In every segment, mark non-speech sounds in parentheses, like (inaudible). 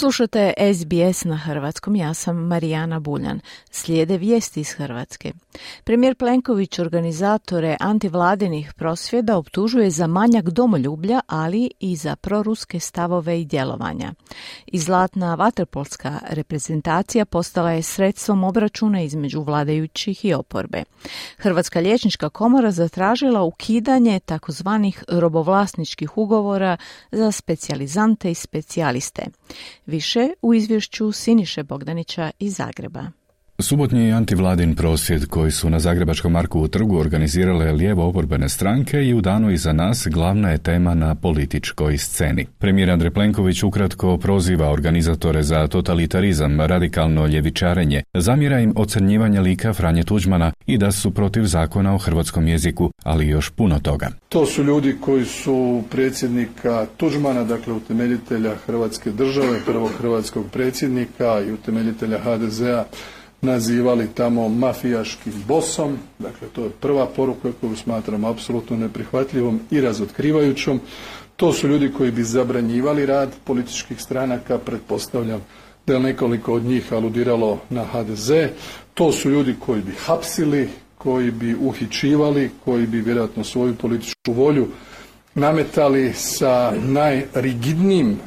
Slušate SBS na hrvatskom, ja sam Marijana Buljan. Slijede vijesti iz Hrvatske. Premijer Plenković organizatore antivladinih prosvjeda optužuje za manjak domoljublja, ali i za proruske stavove i djelovanja. I zlatna vaterpolska reprezentacija postala je sredstvom obračuna između vladajućih i oporbe. Hrvatska liječnička komora zatražila ukidanje takozvanih robovlasničkih ugovora za specijalizante i specijaliste. Više u izvješću Siniše Bogdanića iz Zagreba. Subotnji antivladin prosvjed koji su na Zagrebačkom Markovu trgu organizirale lijevo oporbene stranke i u danu iza nas glavna je tema na političkoj sceni. Premijer Andrej Plenković ukratko proziva organizatore za totalitarizam, radikalno ljevičarenje, zamjera im ocrnjivanje lika Franje Tuđmana i da su protiv zakona o hrvatskom jeziku, ali još puno toga. To su ljudi koji su predsjednika Tuđmana, dakle utemeljitelja Hrvatske države, prvog hrvatskog predsjednika i utemeljitelja HDZ-a nazivali tamo mafijaškim bosom. Dakle, to je prva poruka koju smatram apsolutno neprihvatljivom i razotkrivajućom. To su ljudi koji bi zabranjivali rad političkih stranaka, pretpostavljam da je nekoliko od njih aludiralo na HDZ. To su ljudi koji bi hapsili, koji bi uhičivali, koji bi vjerojatno svoju političku volju nametali sa najrigidnijim uh,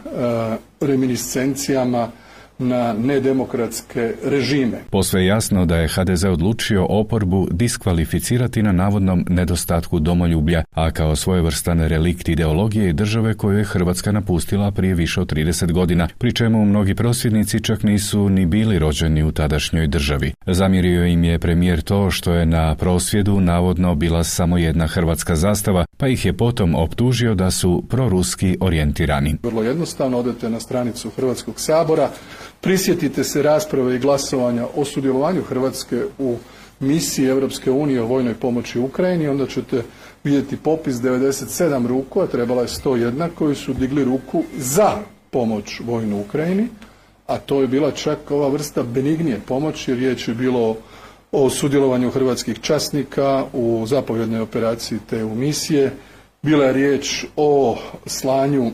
reminiscencijama na nedemokratske režime. Posve je jasno da je HDZ odlučio oporbu diskvalificirati na navodnom nedostatku domoljublja, a kao svojevrstan relikt ideologije i države koju je Hrvatska napustila prije više od 30 godina, pri čemu mnogi prosvjednici čak nisu ni bili rođeni u tadašnjoj državi. Zamjerio im je premijer to što je na prosvjedu navodno bila samo jedna hrvatska zastava, pa ih je potom optužio da su proruski orijentirani. Vrlo jednostavno odete na stranicu Hrvatskog sabora, Prisjetite se rasprave i glasovanja o sudjelovanju Hrvatske u misiji Europske unije o vojnoj pomoći Ukrajini, onda ćete vidjeti popis 97 ruku, a trebala je 101 koji su digli ruku za pomoć vojnu Ukrajini, a to je bila čak ova vrsta benignije pomoći, riječ je bilo o sudjelovanju hrvatskih časnika u zapovjednoj operaciji te u misije, bila je riječ o slanju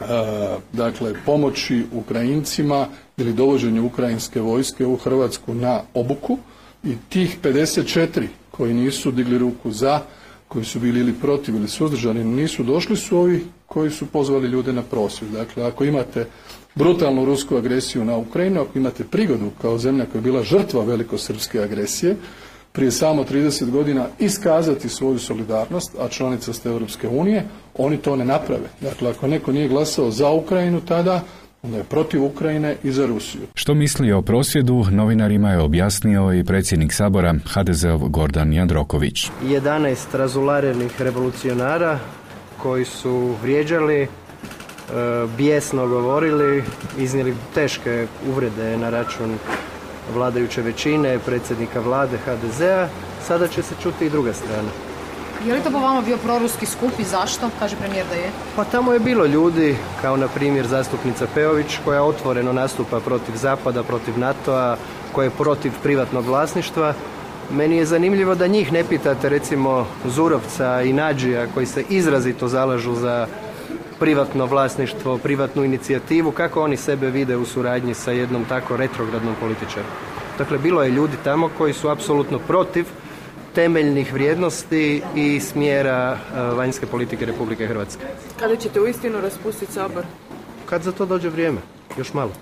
E, (clears throat) dakle pomoći Ukrajincima ili dovođenju ukrajinske vojske u Hrvatsku na obuku i tih 54 koji nisu digli ruku za, koji su bili ili protiv ili suzdržani, nisu došli su ovi koji su pozvali ljude na prosvjed. Dakle, ako imate brutalnu rusku agresiju na Ukrajinu, ako imate prigodu kao zemlja koja je bila žrtva velikosrpske agresije, prije samo 30 godina iskazati svoju solidarnost, a članica ste Europske unije, oni to ne naprave. Dakle, ako neko nije glasao za Ukrajinu tada, onda je protiv Ukrajine i za Rusiju. Što misli o prosvjedu, novinarima je objasnio i predsjednik Sabora HDZ-ov Gordan Jandroković. 11 razularenih revolucionara koji su vrijeđali, e, bijesno govorili, iznijeli teške uvrede na račun vladajuće većine, predsjednika vlade HDZ-a, sada će se čuti i druga strana. Je li to po vama bio proruski skup i zašto? Kaže premijer da je. Pa tamo je bilo ljudi, kao na primjer zastupnica Peović, koja otvoreno nastupa protiv Zapada, protiv NATO-a, koja je protiv privatnog vlasništva. Meni je zanimljivo da njih ne pitate, recimo Zurovca i Nađija, koji se izrazito zalažu za privatno vlasništvo, privatnu inicijativu, kako oni sebe vide u suradnji sa jednom tako retrogradnom političarom. Dakle, bilo je ljudi tamo koji su apsolutno protiv temeljnih vrijednosti i smjera e, vanjske politike Republike Hrvatske. Kada ćete uistinu raspustiti sabor? Kad za to dođe vrijeme, još malo.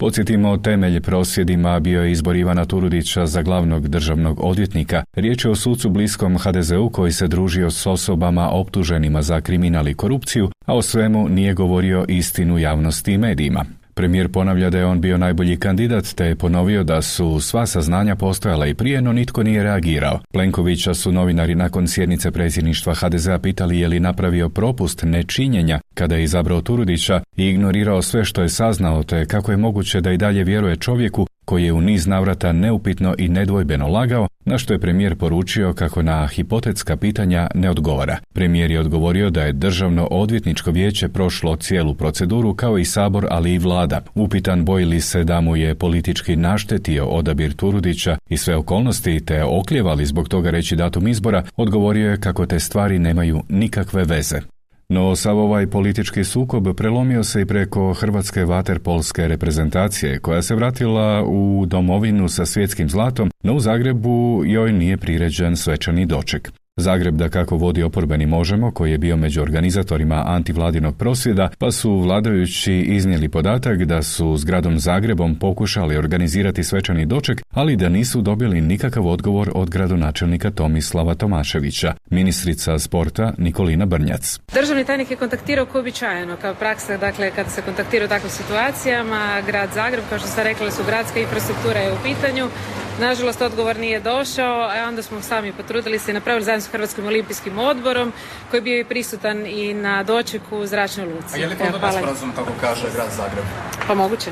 Podsjetimo, temelj prosvjedima bio je izbor Ivana Turudića za glavnog državnog odvjetnika. Riječ je o sucu bliskom HDZ-u koji se družio s osobama optuženima za kriminal i korupciju, a o svemu nije govorio istinu javnosti i medijima. Premijer ponavlja da je on bio najbolji kandidat, te je ponovio da su sva saznanja postojala i prije, no nitko nije reagirao. Plenkovića su novinari nakon sjednice predsjedništva HDZ-a pitali je li napravio propust nečinjenja kada je izabrao Turudića i ignorirao sve što je saznao, te kako je moguće da i dalje vjeruje čovjeku koji je u niz navrata neupitno i nedvojbeno lagao, na što je premijer poručio kako na hipotetska pitanja ne odgovara. Premijer je odgovorio da je državno odvjetničko vijeće prošlo cijelu proceduru kao i sabor, ali i vlada. Upitan boji li se da mu je politički naštetio odabir Turudića i sve okolnosti te okljevali zbog toga reći datum izbora, odgovorio je kako te stvari nemaju nikakve veze. No sav ovaj politički sukob prelomio se i preko Hrvatske vaterpolske reprezentacije koja se vratila u domovinu sa svjetskim zlatom, no u Zagrebu joj nije priređen svečani doček. Zagreb da kako vodi oporbeni Možemo, koji je bio među organizatorima antivladinog prosvjeda, pa su vladajući iznijeli podatak da su s gradom Zagrebom pokušali organizirati svečani doček, ali da nisu dobili nikakav odgovor od gradonačelnika Tomislava Tomaševića, ministrica sporta Nikolina Brnjac. Državni tajnik je kontaktirao kao običajeno, kao praksa, dakle, kada se kontaktira u takvim situacijama, grad Zagreb, kao što ste rekli, su gradska infrastruktura je u pitanju, Nažalost, odgovor nije došao, a onda smo sami potrudili se i napravili zajedno s Hrvatskim olimpijskim odborom, koji je bio i prisutan i na dočeku u zračnoj luci. A je li to dobar sporazum, kako kaže grad Zagreb? Pa moguće.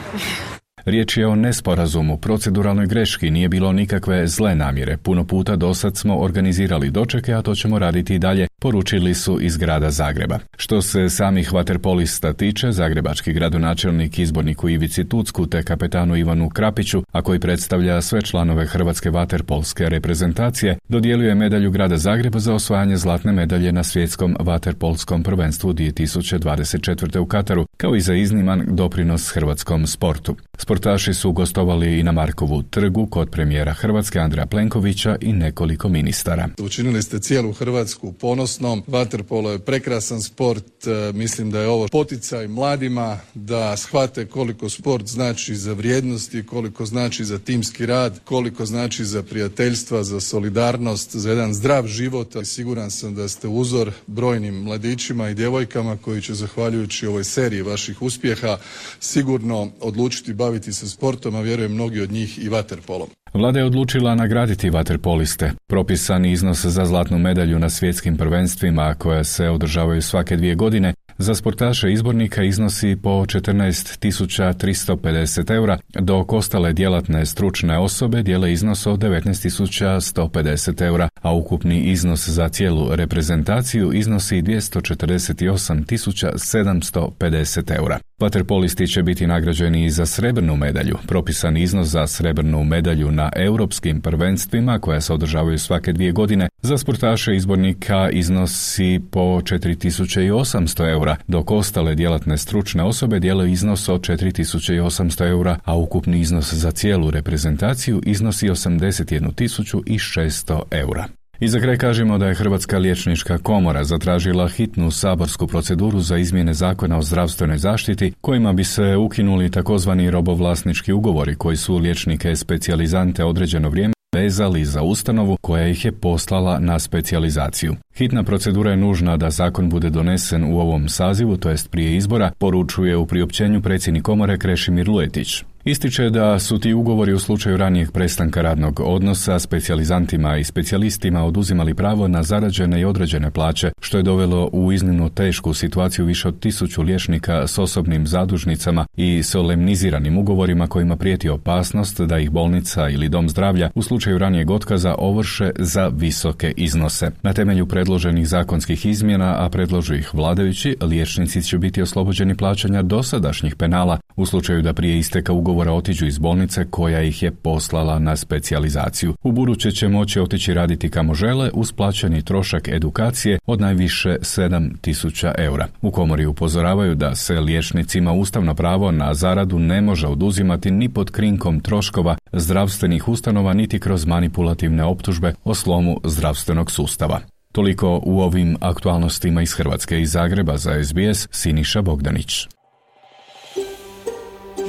Riječ je o nesporazumu, proceduralnoj greški, nije bilo nikakve zle namjere. Puno puta do sad smo organizirali dočeke, a to ćemo raditi i dalje, poručili su iz grada Zagreba. Što se samih vaterpolista tiče, zagrebački gradonačelnik izborniku Ivici Tucku te kapetanu Ivanu Krapiću, a koji predstavlja sve članove Hrvatske vaterpolske reprezentacije, dodijelio je medalju grada Zagreba za osvajanje zlatne medalje na svjetskom vaterpolskom prvenstvu 2024. u Kataru, kao i za izniman doprinos hrvatskom sportu. Sportaši su gostovali i na Markovu trgu kod premijera Hrvatske Andreja Plenkovića i nekoliko ministara. Učinili ste cijelu Hrvatsku ponosnom. Vaterpolo je prekrasan sport. E, mislim da je ovo poticaj mladima da shvate koliko sport znači za vrijednosti, koliko znači za timski rad, koliko znači za prijateljstva, za solidarnost, za jedan zdrav život. Siguran sam da ste uzor brojnim mladićima i djevojkama koji će zahvaljujući ovoj seriji vaših uspjeha sigurno odlučiti baviti se sportom, a vjerujem mnogi od njih i vaterpolom. Vlada je odlučila nagraditi vaterpoliste. Propisani iznos za zlatnu medalju na svjetskim prvenstvima koja se održavaju svake dvije godine za sportaše izbornika iznosi po 14.350 eura, dok ostale djelatne stručne osobe dijele iznos od 19.150 eura, a ukupni iznos za cijelu reprezentaciju iznosi 248.750 eura. Vaterpolisti će biti nagrađeni i za srebrnu medalju. Propisan iznos za srebrnu medalju na europskim prvenstvima koja se održavaju svake dvije godine za sportaše izbornika iznosi po 4800 eura, dok ostale djelatne stručne osobe dijele iznos od 4800 eura, a ukupni iznos za cijelu reprezentaciju iznosi 81.600 eura. I za kraj kažemo da je Hrvatska liječnička komora zatražila hitnu saborsku proceduru za izmjene zakona o zdravstvenoj zaštiti kojima bi se ukinuli takozvani robovlasnički ugovori koji su liječnike specijalizante određeno vrijeme vezali za ustanovu koja ih je poslala na specijalizaciju. Hitna procedura je nužna da zakon bude donesen u ovom sazivu, to jest prije izbora, poručuje u priopćenju predsjednik komore Krešimir Lujetić. Ističe da su ti ugovori u slučaju ranijeg prestanka radnog odnosa specijalizantima i specijalistima oduzimali pravo na zarađene i određene plaće, što je dovelo u iznimno tešku situaciju više od tisuću liječnika s osobnim zadužnicama i solemniziranim ugovorima kojima prijeti opasnost da ih bolnica ili dom zdravlja u slučaju ranijeg otkaza ovrše za visoke iznose. Na temelju predloženih zakonskih izmjena, a predložu ih vladajući, liječnici će biti oslobođeni plaćanja dosadašnjih penala u slučaju da prije isteka ugovora otiđu iz bolnice koja ih je poslala na specijalizaciju. U buduće će moći otići raditi kamo žele uz plaćeni trošak edukacije od najviše 7000 eura. U komori upozoravaju da se liječnicima ustavno pravo na zaradu ne može oduzimati ni pod krinkom troškova zdravstvenih ustanova niti kroz manipulativne optužbe o slomu zdravstvenog sustava. Toliko u ovim aktualnostima iz Hrvatske i Zagreba za SBS Siniša Bogdanić.